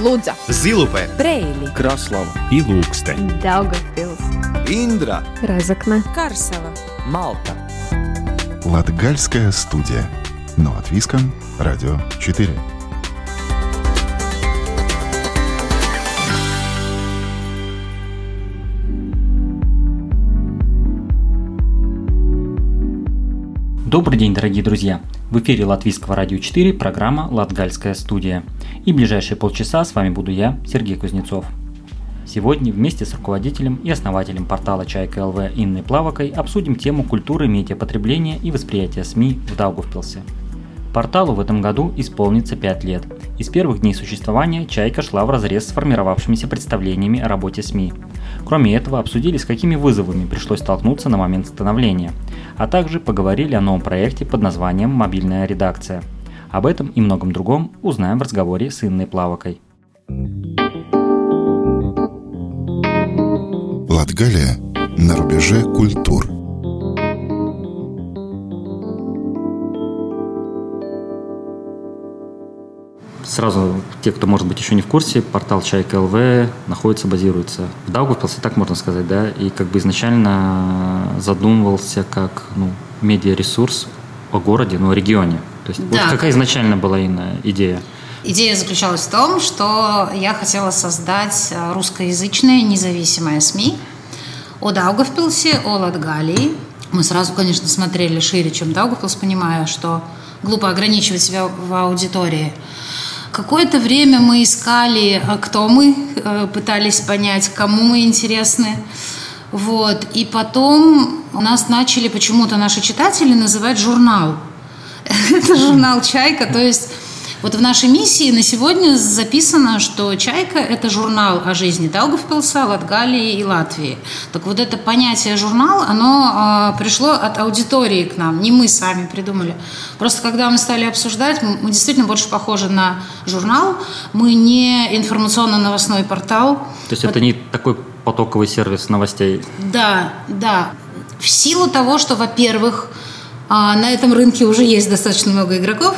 Лудза, Зилупе, Брейли, Краслава и Лукстен. Daugavpils, Индра, Разокна, Карсела. Малта. Латгальская студия. Но от Виска, Радио 4. Добрый день, дорогие друзья! В эфире Латвийского радио 4 программа «Латгальская студия». И ближайшие полчаса с вами буду я, Сергей Кузнецов. Сегодня вместе с руководителем и основателем портала «Чайка ЛВ» Инной Плавакой обсудим тему культуры медиапотребления и восприятия СМИ в Даугавпилсе. Порталу в этом году исполнится 5 лет. И с первых дней существования «Чайка» шла в разрез с формировавшимися представлениями о работе СМИ. Кроме этого, обсудили, с какими вызовами пришлось столкнуться на момент становления, а также поговорили о новом проекте под названием «Мобильная редакция». Об этом и многом другом узнаем в разговоре с Инной Плавакой. Латгалия на рубеже культур. Сразу те, кто, может быть, еще не в курсе, портал Чайка ЛВ находится, базируется в Даугавпилсе, так можно сказать, да, и как бы изначально задумывался как ну, медиаресурс о городе, ну, о регионе. То есть Да. вот какая изначально была Инна, идея? Идея заключалась в том, что я хотела создать э, русскоязычное независимое СМИ о Даугавпилсе, о Латгалии. Мы сразу, конечно, смотрели шире, чем Даугавпилс, понимая, что глупо ограничивать себя в аудитории. Какое-то время мы искали, э, кто мы, э, пытались понять, кому мы интересны. Вот. И потом у нас начали почему-то наши читатели называть журнал. Это журнал «Чайка», то есть вот в нашей миссии на сегодня записано, что «Чайка» — это журнал о жизни Даугавпилса, Латгалии и Латвии. Так вот это понятие «журнал», оно а, пришло от аудитории к нам, не мы сами придумали. Просто когда мы стали обсуждать, мы мы действительно больше похожи на журнал, мы не информационно-новостной портал. То есть это не такой потоковый сервис новостей. Да, да. В силу того, что, во-первых, а, на этом рынке уже есть достаточно много игроков,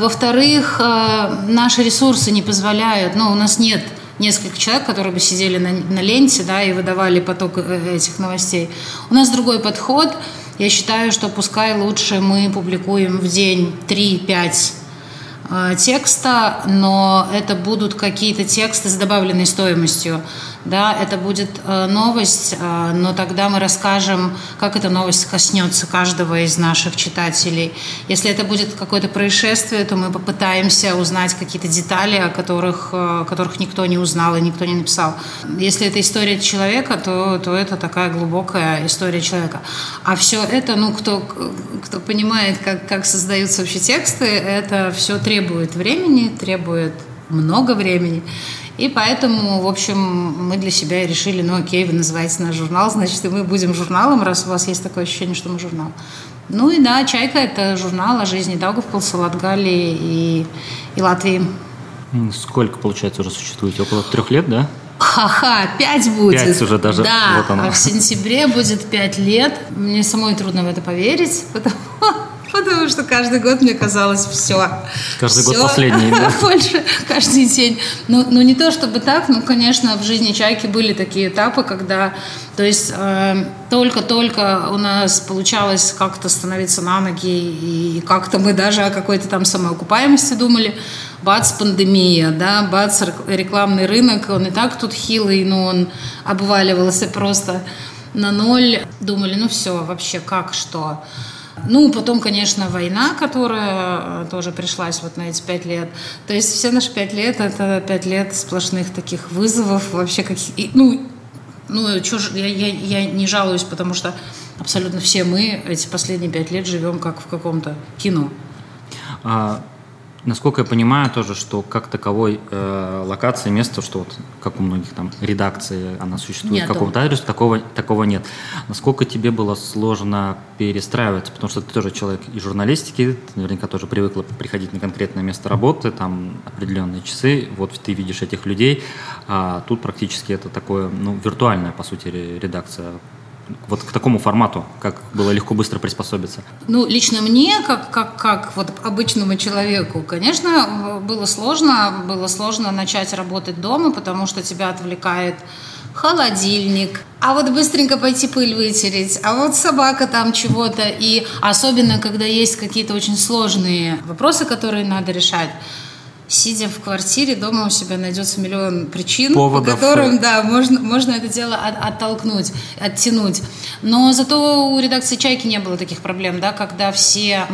во-вторых, а, наши ресурсы не позволяют, ну, у нас нет нескольких человек, которые бы сидели на, на ленте, да, и выдавали поток э, этих новостей. У нас другой подход. Я считаю, что пускай лучше мы публикуем в день 3-5 э, текста, но это будут какие-то тексты с добавленной стоимостью. Да, это будет э, новость, э, но тогда мы расскажем, как эта новость коснется каждого из наших читателей. Если это будет какое-то происшествие, то мы попытаемся узнать какие-то детали, о которых, э, которых никто не узнал и никто не написал. Если это история человека, то, то это такая глубокая история человека. А все это, ну, кто, кто понимает, как, как создаются вообще тексты, это все требует времени, требует много времени. И поэтому, в общем, мы для себя решили, ну окей, вы называете наш журнал, значит, и мы будем журналом, раз у вас есть такое ощущение, что мы журнал. Ну и да, «Чайка» — это журнал о жизни Даугавпилса, Латгалии и, и Латвии. Сколько, получается, уже существуете? Около трех лет, да? Ха-ха, пять будет. Пять уже даже, Да, вот оно. а в сентябре будет пять лет. Мне самой трудно в это поверить, потому, потому что каждый год мне казалось все. Каждый год последний, да? Больше каждый день. Ну, ну, не то чтобы так, ну, конечно, в жизни Чайки были такие этапы, когда, то есть, э, только-только у нас получалось как-то становиться на ноги, и как-то мы даже о какой-то там самоокупаемости думали. Бац, пандемия, да, бац, рек- рекламный рынок, он и так тут хилый, но он обваливался просто на ноль. Думали, ну все, вообще как, что. Ну, потом, конечно, война, которая э, тоже пришлась вот на эти пять лет. То есть все наши пять лет – это пять лет сплошных таких вызовов, вообще каких... и, Ну, ну чё я, я, я не жалуюсь, потому что абсолютно все мы эти последние пять лет живем как в каком-то кино. А, насколько я понимаю тоже, что как таковой э, локации, место, что вот как у многих там редакции она существует, Нету. какого-то адреса, такого, такого нет. Насколько тебе было сложно перестраиваться, потому что ты тоже человек и журналистики, ты наверняка тоже привыкла приходить на конкретное место работы, там определенные часы, вот ты видишь этих людей, а тут практически это такое, ну, виртуальная, по сути, ре- редакция вот к такому формату, как было легко быстро приспособиться? Ну, лично мне, как, как, как вот обычному человеку, конечно, было сложно, было сложно начать работать дома, потому что тебя отвлекает холодильник, а вот быстренько пойти пыль вытереть, а вот собака там чего-то, и особенно, когда есть какие-то очень сложные вопросы, которые надо решать, сидя в квартире, дома у себя найдется миллион причин, Поводов. по которым, да, можно, можно это дело от, оттолкнуть, оттянуть. Но зато у редакции «Чайки» не было таких проблем, да, когда все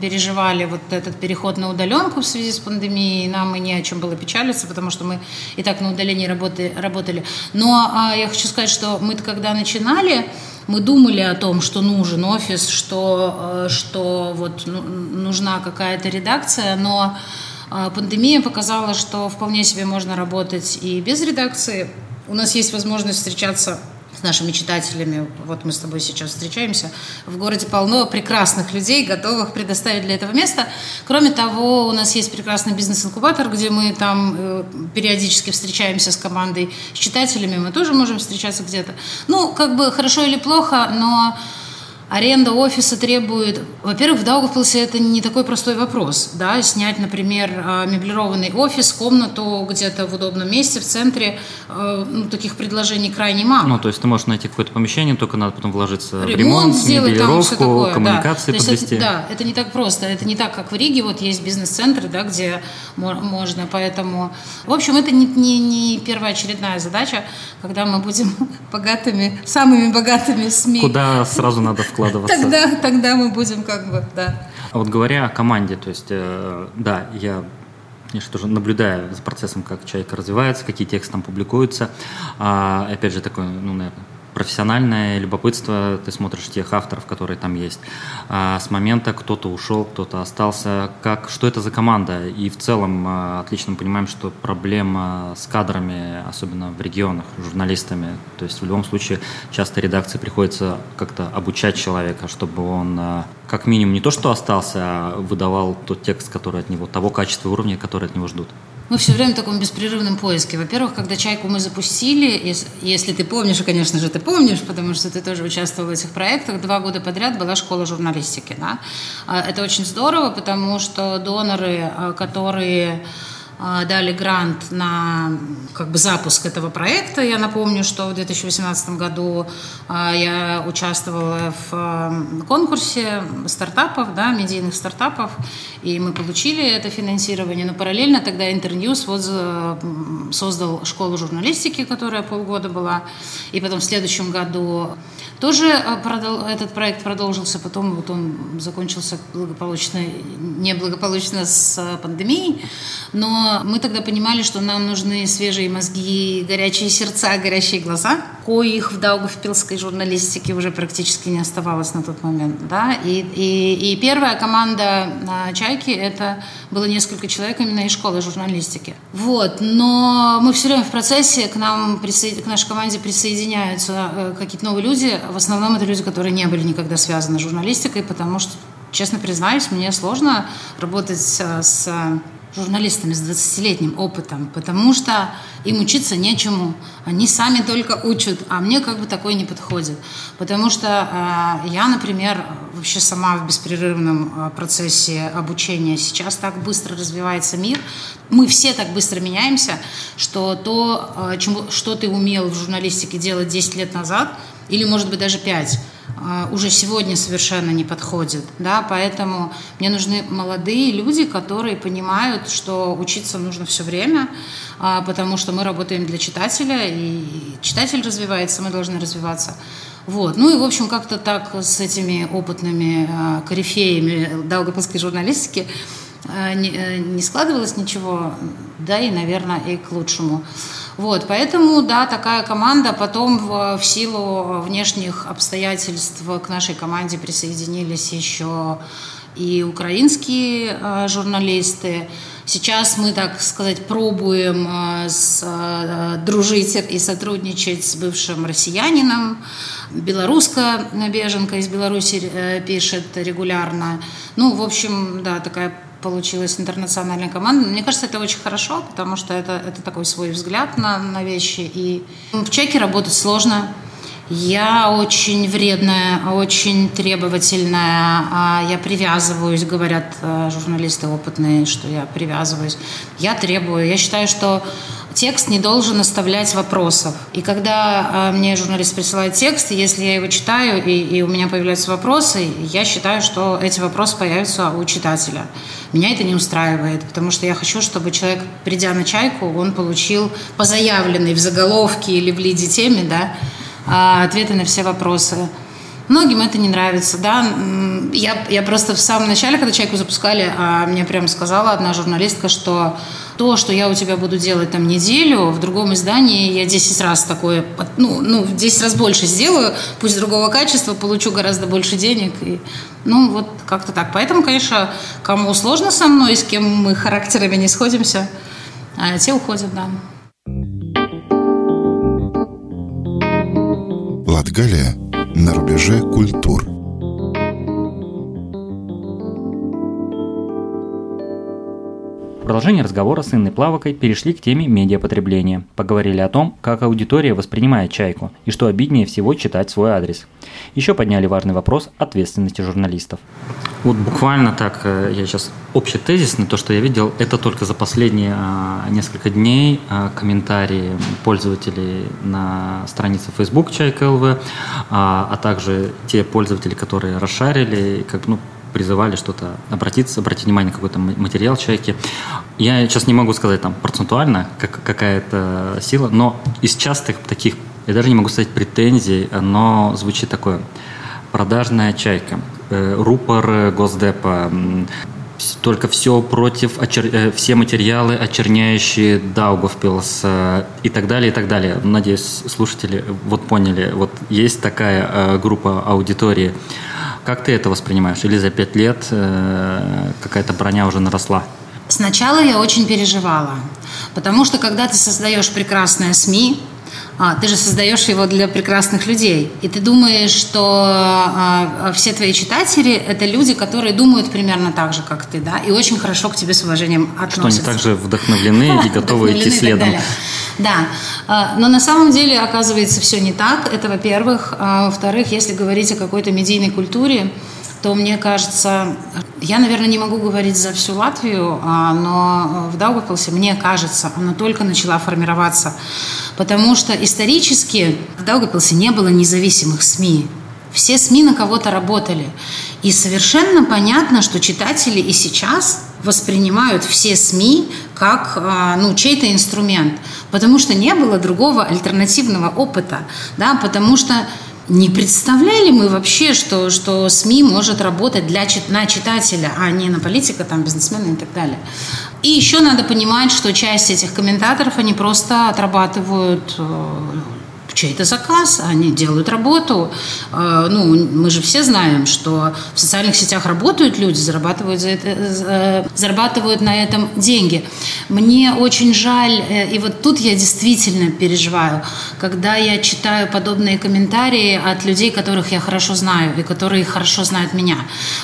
переживали вот этот переход на удаленку в связи с пандемией, нам и не о чем было печалиться, потому что мы и так на удалении работы, работали. Но а, я хочу сказать, что мы когда начинали, мы думали о том, что нужен офис, что, э, что вот ну, нужна какая-то редакция, но пандемия показала, что вполне себе можно работать и без редакции. У нас есть возможность встречаться с нашими читателями. Вот мы с тобой сейчас встречаемся. В городе полно прекрасных людей, готовых предоставить для этого место. Кроме того, у нас есть прекрасный бизнес-инкубатор, где мы там э, периодически встречаемся с командой, с читателями. Мы тоже можем встречаться где-то. Ну, как бы хорошо или плохо, но Аренда офиса требует... Во-первых, в Даугавпилсе это не такой простой вопрос. Да? Снять, например, а, меблированный офис, комнату где-то в удобном месте, в центре. А, ну, таких предложений крайне мало. Ну, то есть ты можешь найти какое-то помещение, только надо потом вложиться ремонт, в ремонт, сделать, там все такое, коммуникации да. подвести. Это, да, это не так просто. Это не так, как в Риге. Вот есть бизнес-центры, да, где можно. Поэтому, в общем, это не, не, не первоочередная задача, когда мы будем богатыми, самыми богатыми СМИ. Куда сразу надо вкладываться. Тогда, тогда мы будем как бы, да. А вот говоря о команде, то есть, э, да, я конечно, тоже наблюдаю за процессом, как «Чайка» развивается, какие тексты там публикуются. А, опять же, такой, ну, наверное, профессиональное любопытство, ты смотришь тех авторов, которые там есть. А с момента кто-то ушел, кто-то остался, как, что это за команда? И в целом а, отлично мы понимаем, что проблема с кадрами, особенно в регионах, журналистами, то есть в любом случае часто редакции приходится как-то обучать человека, чтобы он а, как минимум не то, что остался, а выдавал тот текст, который от него, того качества уровня, который от него ждут. Мы все время в таком беспрерывном поиске. Во-первых, когда «Чайку» мы запустили, если ты помнишь, и, конечно же, ты помнишь, потому что ты тоже участвовал в этих проектах, два года подряд была школа журналистики. Да? А, это очень здорово, потому что доноры, а, которые дали грант на как бы запуск этого проекта. Я напомню, что в 2018 году а, я участвовала в конкурсе стартапов, да, медийных стартапов, и мы получили это финансирование. Но параллельно тогда Интерньюз вот создал школу журналистики, которая полгода была, и потом в следующем году тоже а, этот проект продолжился, потом вот он закончился благополучно, неблагополучно с пандемией, но мы тогда понимали, что нам нужны свежие мозги, горячие сердца, горящие глаза, коих в даугавпилской журналистике уже практически не оставалось на тот момент. Да? И, и, и первая команда «Чайки» — это было несколько человек именно из школы журналистики. Вот. Но мы все время в процессе, к нам, к нашей команде присоединяются э, какие-то новые люди, в основном это люди, которые не были никогда связаны с журналистикой, потому что, честно признаюсь, мне сложно работать с журналистами с 20-летним опытом, потому что им учиться нечему. Они сами только учат, а мне как бы такое не подходит. Потому что э, я, например, вообще сама в беспрерывном э, процессе обучения. Сейчас так быстро развивается мир. Мы все так быстро меняемся, что то, э, чему, что ты умел в журналистике делать 10 лет назад, или, может быть, даже 5, а, уже сегодня совершенно не подходит, да, поэтому мне нужны молодые люди, которые понимают, что учиться нужно все время, а, потому что мы работаем для читателя, и читатель развивается, мы должны развиваться. Вот. Ну и, в общем, как-то так с этими опытными а, корифеями долгопольской журналистики э, не складывалось ничего, да и, наверное, и к лучшему. Вот, поэтому, да, такая команда. Потом в, в силу внешних обстоятельств к нашей команде присоединились еще и украинские э, журналисты. Сейчас мы, так сказать, пробуем э, с, э, дружить и сотрудничать с бывшим россиянином. Белорусская беженка из Беларуси э, пишет регулярно. Ну, в общем, да, такая получилась интернациональная команда. Мне кажется, это очень хорошо, потому что это, это такой свой взгляд на, на вещи. И в чеке работать сложно. Я очень вредная, очень требовательная, а я привязываюсь, говорят э, журналисты опытные, что я привязываюсь. Я требую. Я считаю, что текст не должен оставлять вопросов. И когда э, мне журналист присылает текст, если я его читаю и, и у меня появляются вопросы, я считаю, что эти вопросы появятся у читателя. Меня это не устраивает, потому что я хочу, чтобы человек, придя на чайку, он получил по заявленной в заголовке или в лиде теме, да, ответы на все вопросы. Многим это не нравится, да. Я, я просто в самом начале, когда «Чайку» запускали, а, мне прямо сказала одна журналистка, что то, что я у тебя буду делать там неделю, в другом издании я 10 раз такое, ну, ну 10 раз больше сделаю, пусть другого качества, получу гораздо больше денег. И, ну, вот как-то так. Поэтому, конечно, кому сложно со мной, с кем мы характерами не сходимся, а те уходят, да. Латгалия на рубеже культур. Продолжении разговора с Инной Плавокой перешли к теме медиапотребления. Поговорили о том, как аудитория воспринимает «Чайку» и что обиднее всего читать свой адрес. Еще подняли важный вопрос ответственности журналистов. Вот буквально так, э, я сейчас общий тезис на то, что я видел, это только за последние а, несколько дней а, комментарии пользователей на странице Facebook Чайка ЛВ, а, а также те пользователи, которые расшарили, как, ну, призывали что-то обратиться, обратить внимание на какой-то материал человеке. Я сейчас не могу сказать там процентуально, как, какая-то сила, но из частых таких, я даже не могу сказать претензий, но звучит такое продажная чайка, э, рупор Госдепа, только все против, очер... Э, все материалы, очерняющие Даугавпилс э, и так далее, и так далее. Надеюсь, слушатели вот поняли, вот есть такая группа аудитории. Как ты это воспринимаешь? Или за пять лет э, какая-то броня уже наросла? Сначала я очень переживала, потому что когда ты создаешь прекрасное СМИ, а, ты же создаешь его для прекрасных людей. И ты думаешь, что а, все твои читатели – это люди, которые думают примерно так же, как ты, да, и очень хорошо к тебе с уважением относятся. Что они также вдохновлены и готовы идти следом. Да, а, но на самом деле, оказывается, все не так. Это, во-первых. А, во-вторых, если говорить о какой-то медийной культуре, то мне кажется, я, наверное, не могу говорить за всю Латвию, а, но в Даугавпилсе, мне кажется, она только начала формироваться. Потому что исторически в Даугавпилсе не было независимых СМИ. Все СМИ на кого-то работали. И совершенно понятно, что читатели и сейчас воспринимают все СМИ как а, ну, чей-то инструмент, потому что не было другого альтернативного опыта, да, потому что не представляли мы вообще, что, что СМИ может работать для, на читателя, а не на политика, там, бизнесмена и так далее. И еще надо понимать, что часть этих комментаторов, они просто отрабатывают э, чей-то заказ, они делают работу. А, ну, мы же все знаем, что в социальных сетях работают люди, зарабатывают, за это, э, зарабатывают на этом деньги. Мне очень жаль, э, и вот тут я действительно переживаю, когда я читаю подобные комментарии от людей, которых я хорошо знаю и которые хорошо знают меня.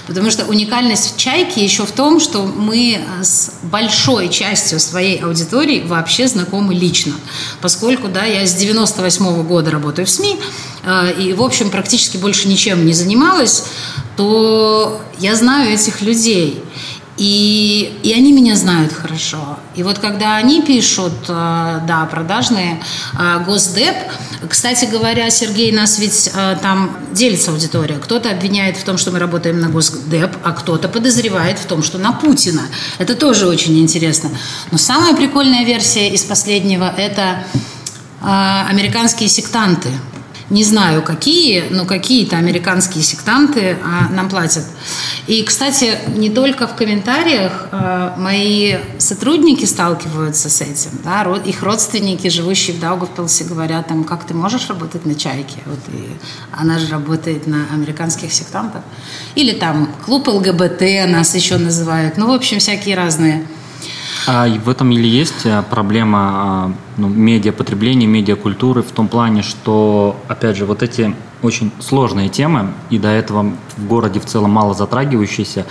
Потому что уникальность «Чайки» еще в том, что мы с большой частью своей аудитории вообще знакомы лично. Поскольку да, я с 98 -го года работаю в СМИ, э, и, в общем, практически больше ничем не занималась, то я знаю этих людей. И, и они меня знают хорошо. И вот когда они пишут, э, да, продажные, э, Госдеп, кстати говоря, Сергей, нас ведь там делится аудитория. Кто-то обвиняет в том, что мы работаем на Госдеп, а кто-то подозревает в том, что на Путина. Это тоже очень интересно. Но самая прикольная версия из последнего – это американские сектанты. Не знаю, какие, но какие-то американские сектанты а, нам платят. И, кстати, не только в комментариях а, мои сотрудники сталкиваются с этим. Да, их родственники, живущие в Даугавпилсе, говорят, там, как ты можешь работать на «Чайке»? Вот, и она же работает на американских сектантах. Или там клуб ЛГБТ нас еще называют. Ну, в общем, всякие разные а в этом или есть э, проблема а, ну, медиапотребления, медиакультуры в том плане, что, опять же, вот эти очень сложные темы, и до этого в городе в целом мало затрагивающиеся,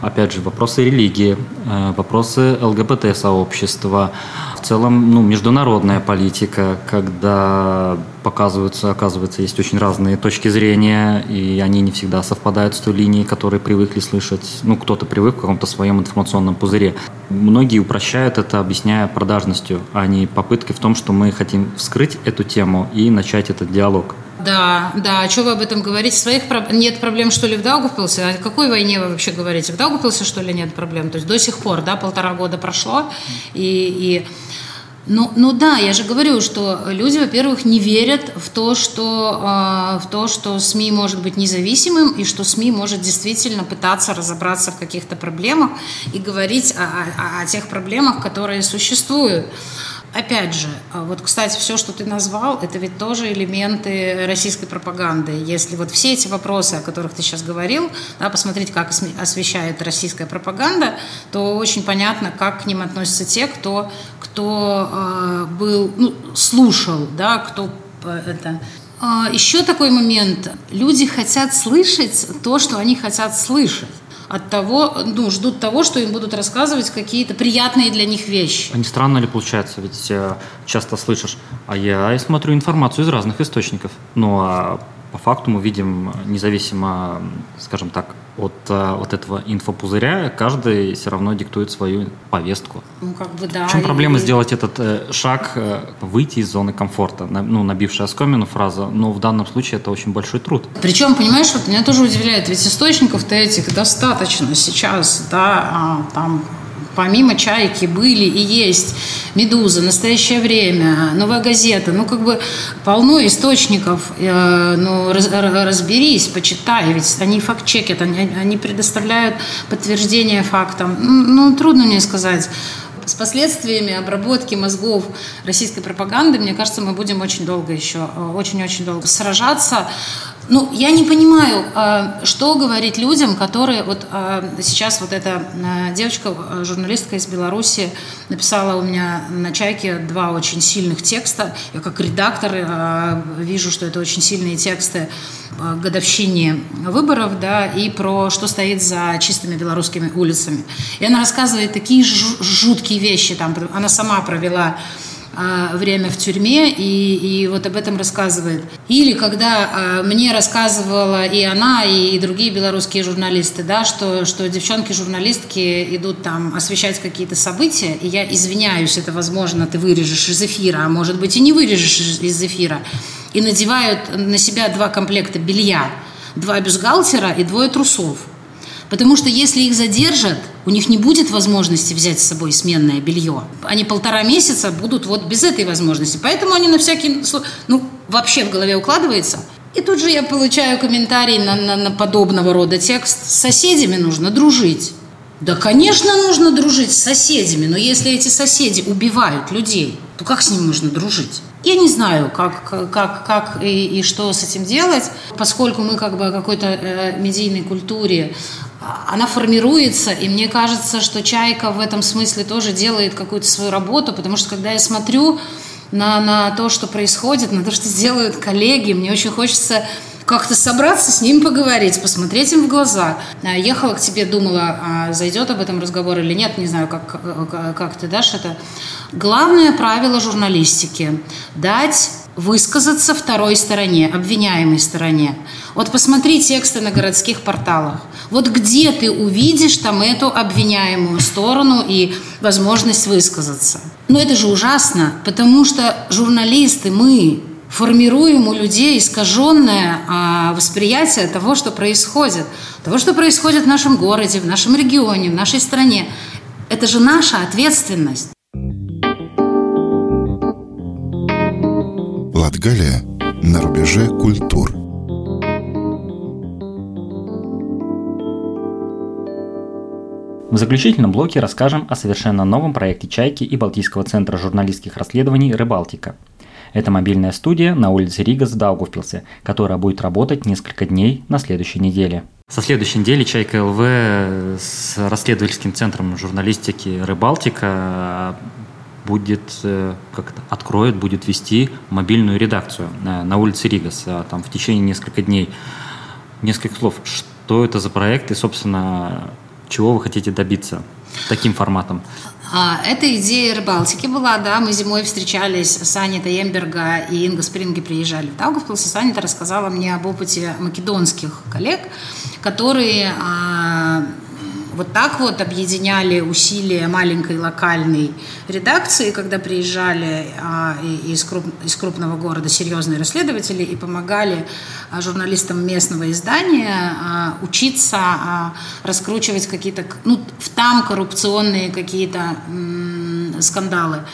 опять же, вопросы религии, э, вопросы ЛГБТ-сообщества, в целом ну, международная политика, когда показываются, оказывается, есть очень разные точки зрения, и они не всегда совпадают с той линией, которой привыкли слышать. Ну, кто-то привык в каком-то своем информационном пузыре. Многие упрощают это, объясняя продажностью, а не попыткой в том, что мы хотим вскрыть эту тему и начать этот диалог. Да, да, а что вы об этом говорите? Своих проб... нет проблем, что ли, в Даугавпилсе? О какой войне вы вообще говорите? В Даугавпилсе, что ли, нет проблем? То есть до сих пор, да, полтора года прошло, и, и ну, ну да, я же говорю, что люди, во-первых, не верят в то, что, э, в то, что СМИ может быть независимым и что СМИ может действительно пытаться разобраться в каких-то проблемах и говорить о, о, о тех проблемах, которые существуют. Опять же, а вот, кстати, все, что ты назвал, это ведь тоже элементы российской пропаганды. Если вот все эти вопросы, о которых ты сейчас говорил, да, посмотреть, как освещает российская пропаганда, то очень понятно, как к ним относятся те, кто, кто э, был, ну, слушал, да, кто э, это еще такой момент. Люди хотят слышать то, что они хотят слышать от того, ну, ждут того, что им будут рассказывать какие-то приятные для них вещи. А не странно ли получается? Ведь э, часто слышишь, а я смотрю информацию из разных источников. Ну, а по факту мы видим, независимо, скажем так, от, э, от этого инфопузыря, каждый все равно диктует свою повестку. Ну, как бы да. В чем проблема и... сделать этот э, шаг, э, выйти из зоны комфорта? На, ну, набившая оскомину фраза, но в данном случае это очень большой труд. Причем, понимаешь, вот меня тоже удивляет, ведь источников-то этих достаточно сейчас, да, а, там помимо «Чайки» были и есть «Медуза», «Настоящее время», «Новая газета». Ну, как бы полно источников. Э, ну, раз, разберись, почитай, ведь они факт-чекят, они, они предоставляют подтверждение фактам. Ну, трудно мне сказать с последствиями обработки мозгов российской пропаганды, мне кажется, мы будем очень долго еще, э, очень-очень долго сражаться. Ну, я не понимаю, а, что говорить людям, которые вот а, сейчас вот эта а, девочка, журналистка из Беларуси, написала у меня на «Чайке» два очень сильных текста. Я как редактор вижу, что это очень сильные тексты годовщине выборов, да, и про что стоит за чистыми белорусскими улицами. И она рассказывает такие жуткие вещи, там, она сама провела а, время в тюрьме, и, и вот об этом рассказывает. Или когда а, мне рассказывала и она, и другие белорусские журналисты, да, что, что девчонки-журналистки идут там освещать какие-то события, и я извиняюсь, это, возможно, ты вырежешь из эфира, а может быть и не вырежешь из эфира, и надевают на себя два комплекта белья, два бюстгальтера и двое трусов. Потому что если их задержат, у них не будет возможности взять с собой сменное белье. Они полтора месяца будут вот без этой возможности. Поэтому они на всякий... Ну, вообще в голове укладывается. И тут же я получаю комментарий на, на, на подобного рода текст. С соседями нужно дружить. Да, конечно, нужно дружить с соседями, но если эти соседи убивают людей, то как с ним можно дружить? Я не знаю, как, как, как и, и что с этим делать, поскольку мы как бы о какой-то э, медийной культуре она формируется, и мне кажется, что «Чайка» в этом смысле тоже делает какую-то свою работу, потому что когда я смотрю на, на то, что происходит, на то, что делают коллеги, мне очень хочется как-то собраться с ним поговорить, посмотреть им в глаза. А, ехала к тебе, думала, а зайдет об этом разговор или нет, не знаю, как, как, как ты дашь это. Главное правило журналистики – дать высказаться второй стороне, обвиняемой стороне. Вот посмотри тексты на городских порталах. Вот где ты увидишь там эту обвиняемую сторону и возможность высказаться. Но это же ужасно, потому что журналисты, мы формируем у людей искаженное а, восприятие того, что происходит, того, что происходит в нашем городе, в нашем регионе, в нашей стране. Это же наша ответственность. Латгалия на рубеже культур. В заключительном блоке расскажем о совершенно новом проекте «Чайки» и Балтийского центра журналистских расследований «Рыбалтика». Это мобильная студия на улице Ригас в Даугавпилсе, которая будет работать несколько дней на следующей неделе. Со следующей недели «Чайка ЛВ» с расследовательским центром журналистики «Рыбалтика» будет, э, как то откроет, будет вести мобильную редакцию э, на улице Ригас, а там в течение нескольких дней. Несколько слов, что это за проект и, собственно, чего вы хотите добиться таким форматом? А, это идея Рыбалтики была, да, мы зимой встречались с Анитой Емберга и Инга Спринги приезжали в Даугавпилс, и Анита рассказала мне об опыте македонских коллег, которые а, вот так вот объединяли усилия маленькой локальной редакции, когда приезжали а, из, круп, из крупного города серьезные расследователи и помогали а, журналистам местного издания а, учиться а, раскручивать какие-то, ну, там коррупционные какие-то скандалы.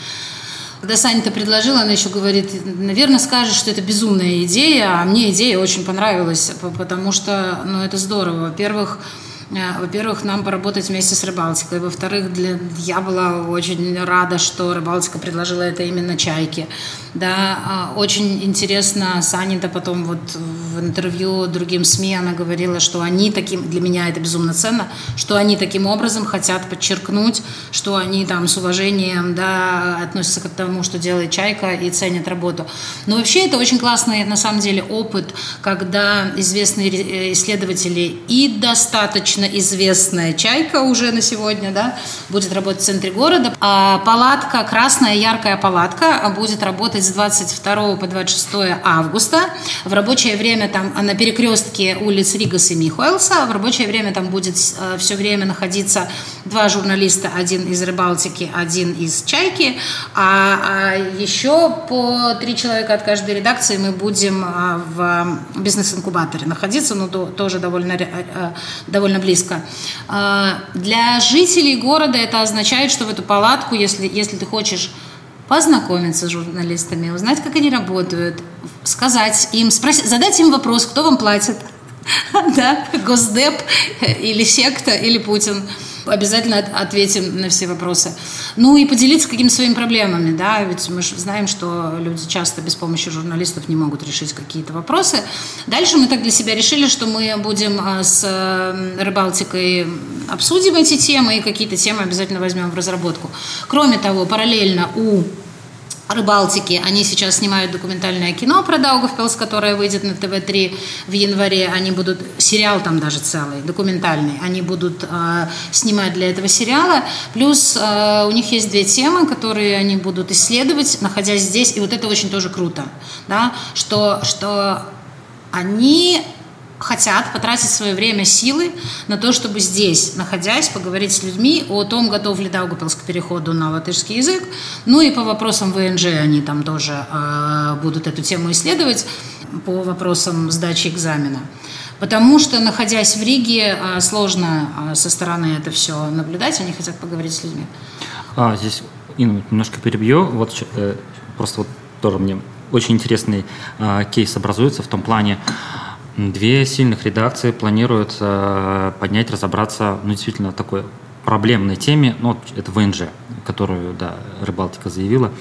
Когда Саня это предложила, она еще говорит, наверное, скажешь, что это безумная идея, а мне идея очень понравилась, потому что, ну, это здорово. Во-первых, во-первых, нам поработать вместе с Рыбалтикой. Во-вторых, для... я была очень рада, что Рыбалтика предложила это именно Чайке. Да, а, очень интересно, Саня-то потом вот в интервью другим СМИ она говорила, что они таким, для меня это безумно ценно, что они таким образом хотят подчеркнуть, что они там с уважением да, относятся к тому, что делает Чайка и ценят работу. Но вообще это очень классный на самом деле опыт, когда известные э, исследователи и достаточно известная Чайка уже на сегодня да, будет работать в центре города, а палатка, красная яркая палатка будет работать с 22 по 26 августа. В рабочее время там а на перекрестке улиц Ригас и Михуэлса. В рабочее время там будет э, все время находиться два журналиста, один из Рыбалтики, один из Чайки. А, а еще по три человека от каждой редакции мы будем а, в бизнес-инкубаторе находиться, но то, тоже довольно, э, э, довольно близко. А, для жителей города это означает, что в эту палатку, если, если ты хочешь познакомиться с журналистами, узнать, как они работают, сказать им, спросить, задать им вопрос, кто вам платит, да, Госдеп или секта или Путин. Обязательно ответим на все вопросы. Ну и поделиться какими-то своими проблемами, да, ведь мы знаем, что люди часто без помощи журналистов не могут решить какие-то вопросы. Дальше мы так для себя решили, что мы будем а, с Рыбалтикой обсудим эти темы и какие-то темы обязательно возьмем в разработку. Кроме того, параллельно у Рыбалтики. Они сейчас снимают документальное кино про Даугавпилс, которое выйдет на ТВ-3 в январе. Они будут, сериал там даже целый, документальный, они будут э, снимать для этого сериала. Плюс э, у них есть две темы, которые они будут исследовать, находясь здесь. И вот это очень тоже круто, да, что, что они хотят потратить свое время, силы на то, чтобы здесь, находясь, поговорить с людьми о том, готов ли Даугапилс к переходу на латышский язык. Ну и по вопросам ВНЖ они там тоже э, будут эту тему исследовать, по вопросам сдачи экзамена. Потому что, находясь в Риге, э, сложно э, со стороны это все наблюдать, они хотят поговорить с людьми. А, здесь, Инна, немножко перебью. Вот э, просто вот тоже мне очень интересный э, кейс образуется в том плане, Две сильных редакции планируют э, поднять, разобраться, ну, действительно, такой проблемной теме, ну, это ВНЖ, которую, да, Рыбалтика заявила.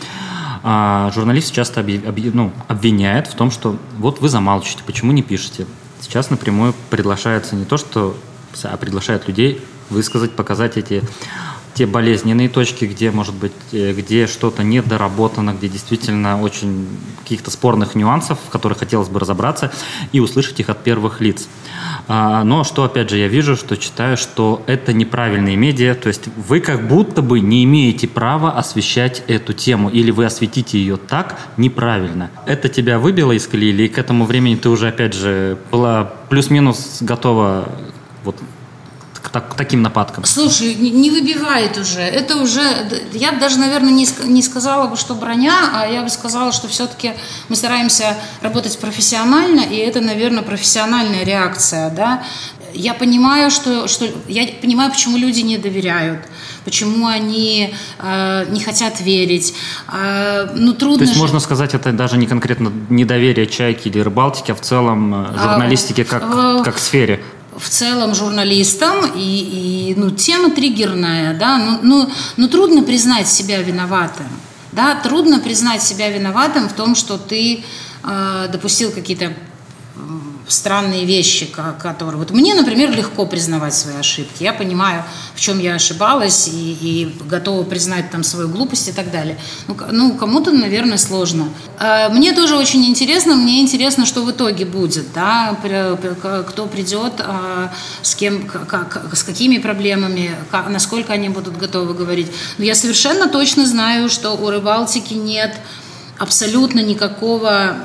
А журналист часто объ, объ, ну, обвиняет в том, что вот вы замалчиваете, почему не пишете. Сейчас напрямую приглашается не то, что, а приглашают людей высказать, показать эти те болезненные точки, где, может быть, э, где что-то недоработано, где действительно очень каких-то спорных нюансов, в которых хотелось бы разобраться и услышать их от первых лиц. А, но что, опять же, я вижу, что читаю, что это неправильные медиа, то есть вы как будто бы не имеете права освещать эту тему, или вы осветите ее так неправильно. Это тебя выбило из колеи, или к этому времени ты уже, опять же, была плюс-минус готова так, таким нападкам? Слушай, не выбивает уже. Это уже, я бы даже, наверное, не, не сказала бы, что броня, а я бы сказала, что все-таки мы стараемся работать профессионально, и это, наверное, профессиональная реакция, да. Я понимаю, что, что я понимаю, почему люди не доверяют, почему они э, не хотят верить. Э, ну трудно. То есть же. можно сказать, это даже не конкретно недоверие чайки или рыбалтики, а в целом э, журналистике как, а, как сфере в целом журналистам, и, и ну, тема триггерная, да, ну, ну, ну трудно признать себя виноватым, да, трудно признать себя виноватым в том, что ты э, допустил какие-то странные вещи, которые... Вот мне, например, легко признавать свои ошибки. Я понимаю, в чем я ошибалась, и, и готова признать там свою глупость и так далее. Ну, ну, кому-то, наверное, сложно. А мне тоже очень интересно, мне интересно, что в итоге будет, да, кто придет, а, с кем, как, с какими проблемами, как, насколько они будут готовы говорить. Но я совершенно точно знаю, что у Рыбалтики нет абсолютно никакого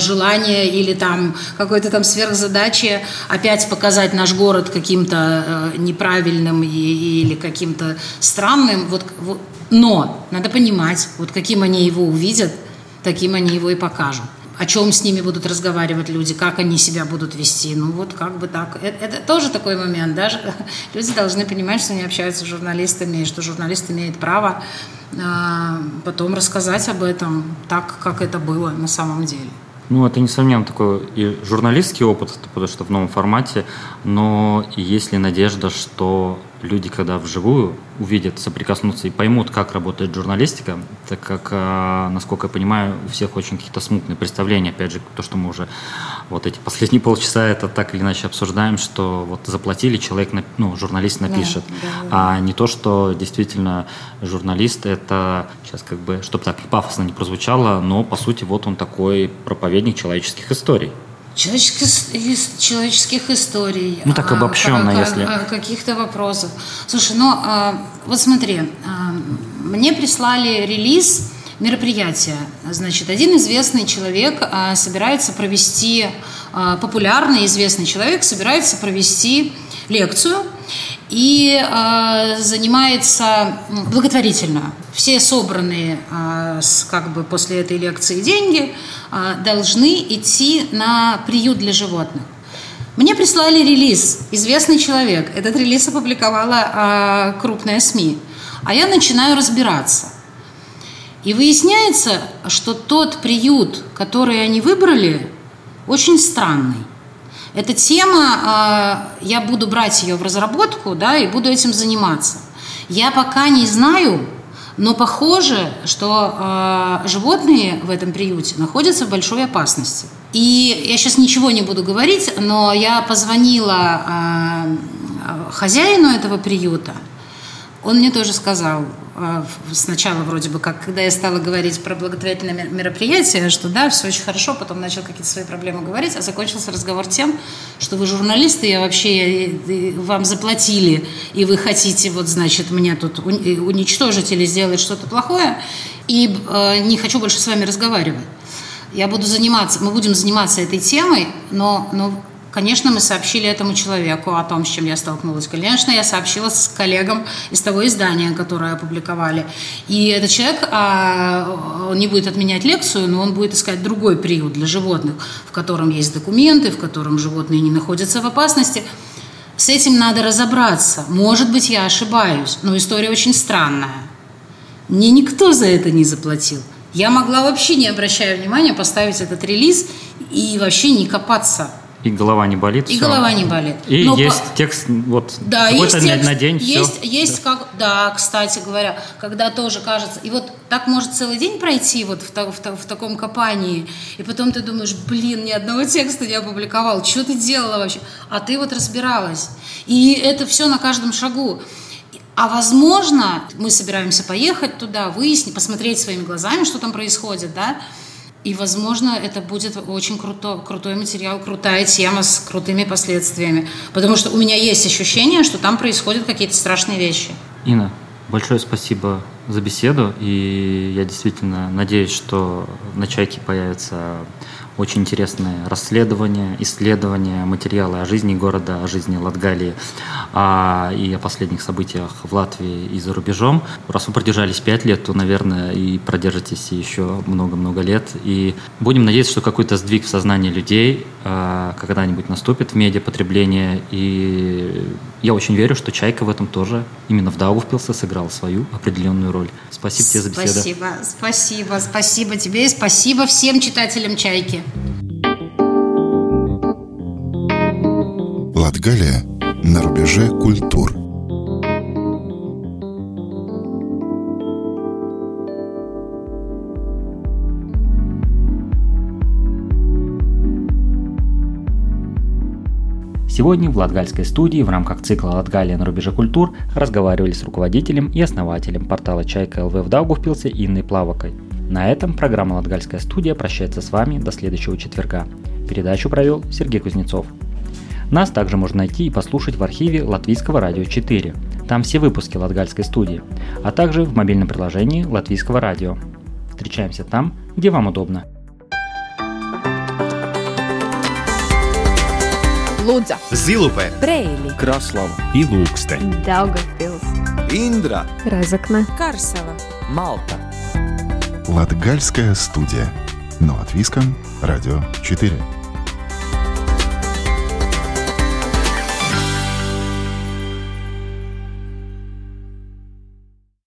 желания или там какой-то там сверхзадачи опять показать наш город каким-то э, неправильным и, или каким-то странным. Вот, вот, но надо понимать, вот каким они его увидят, таким они его и покажут о чем с ними будут разговаривать люди, как они себя будут вести. Ну вот как бы так. Это, это тоже такой момент. Даже люди должны понимать, что они общаются с журналистами, и что журналист имеет право э, потом рассказать об этом так, как это было на самом деле. Ну, это, несомненно, такой и журналистский опыт, потому что в новом формате, но есть ли надежда, что люди, когда вживую увидят, соприкоснутся и поймут, как работает журналистика, так как, а, насколько я понимаю, у всех очень какие-то смутные представления. Опять же, то, что мы уже вот эти последние полчаса это так или иначе обсуждаем, что вот заплатили, человек, ну, журналист напишет, да, да, да. а не то, что действительно журналист это, сейчас как бы, чтобы так пафосно не прозвучало, но по сути вот он такой проповедник человеческих историй. Человеческих, человеческих историй. Ну так обобщенно, а, если. Каких-то вопросов. Слушай, ну а, вот смотри, а, мне прислали релиз мероприятия. Значит, один известный человек а, собирается провести, а, популярный известный человек собирается провести лекцию и э, занимается благотворительно. Все собранные э, с, как бы после этой лекции деньги э, должны идти на приют для животных. Мне прислали релиз «Известный человек». Этот релиз опубликовала э, крупная СМИ. А я начинаю разбираться. И выясняется, что тот приют, который они выбрали, очень странный. Эта тема, а, я буду брать ее в разработку, да, и буду этим заниматься. Я пока не знаю, но похоже, что э, животные в этом приюте находятся в большой опасности. И я сейчас ничего не буду говорить, но я позвонила э, хозяину этого приюта. Он мне тоже сказал, а, сначала вроде бы как, когда я стала говорить про благотворительное мероприятие, что да, все очень хорошо, потом начал какие-то свои проблемы говорить, а закончился разговор тем, что вы журналисты, я вообще вам заплатили, и вы хотите вот, значит, мне тут уничтожить или сделать что-то плохое, и э, не хочу больше с вами разговаривать. Я буду заниматься, мы будем заниматься этой темой, но, но Конечно, мы сообщили этому человеку о том, с чем я столкнулась. Конечно, я сообщила с коллегам из того издания, которое опубликовали. И этот человек, а, он не будет отменять лекцию, но он будет искать другой приют для животных, в котором есть документы, в котором животные не находятся в опасности. С этим надо разобраться. Может быть, я ошибаюсь, но история очень странная. Мне никто за это не заплатил. Я могла вообще, не обращая внимания, поставить этот релиз и вообще не копаться и голова не болит. И все. голова не болит. И Но есть по... текст, вот да, есть текст, на день. Есть, все. есть да. как, да, кстати говоря, когда тоже кажется, и вот так может целый день пройти вот в, в, в, в таком копании, и потом ты думаешь, блин, ни одного текста не опубликовал, что ты делала вообще? А ты вот разбиралась. И это все на каждом шагу. А возможно, мы собираемся поехать туда, выяснить, посмотреть своими глазами, что там происходит, да, и, возможно, это будет очень круто, крутой материал, крутая тема с крутыми последствиями. Потому что у меня есть ощущение, что там происходят какие-то страшные вещи. Инна, большое спасибо за беседу. И я действительно надеюсь, что на «Чайке» появится очень интересные расследования, исследования, материалы о жизни города, о жизни Латгалии а, и о последних событиях в Латвии и за рубежом. Раз вы продержались пять лет, то, наверное, и продержитесь еще много-много лет. И будем надеяться, что какой-то сдвиг в сознании людей а, когда-нибудь наступит в медиапотреблении. И я очень верю, что Чайка в этом тоже именно в Дау впился, сыграл свою определенную роль. Спасибо тебе за беседу. Спасибо, спасибо, спасибо тебе и спасибо всем читателям Чайки. Латгалия на рубеже культур. Сегодня в Латгальской студии в рамках цикла «Латгалия на рубеже культур» разговаривали с руководителем и основателем портала «Чайка ЛВ» в Даугавпилсе Инной Плавокой. На этом программа «Латгальская студия» прощается с вами до следующего четверга. Передачу провел Сергей Кузнецов. Нас также можно найти и послушать в архиве Латвийского радио 4. Там все выпуски Латгальской студии, а также в мобильном приложении Латвийского радио. Встречаемся там, где вам удобно. Лудза, Zilupē, Preili, Kraslava, Ilūkste, Daugavpils, Indra, Разокна, Карсела, Malta. Латгальская студия. На латвийском радио 4.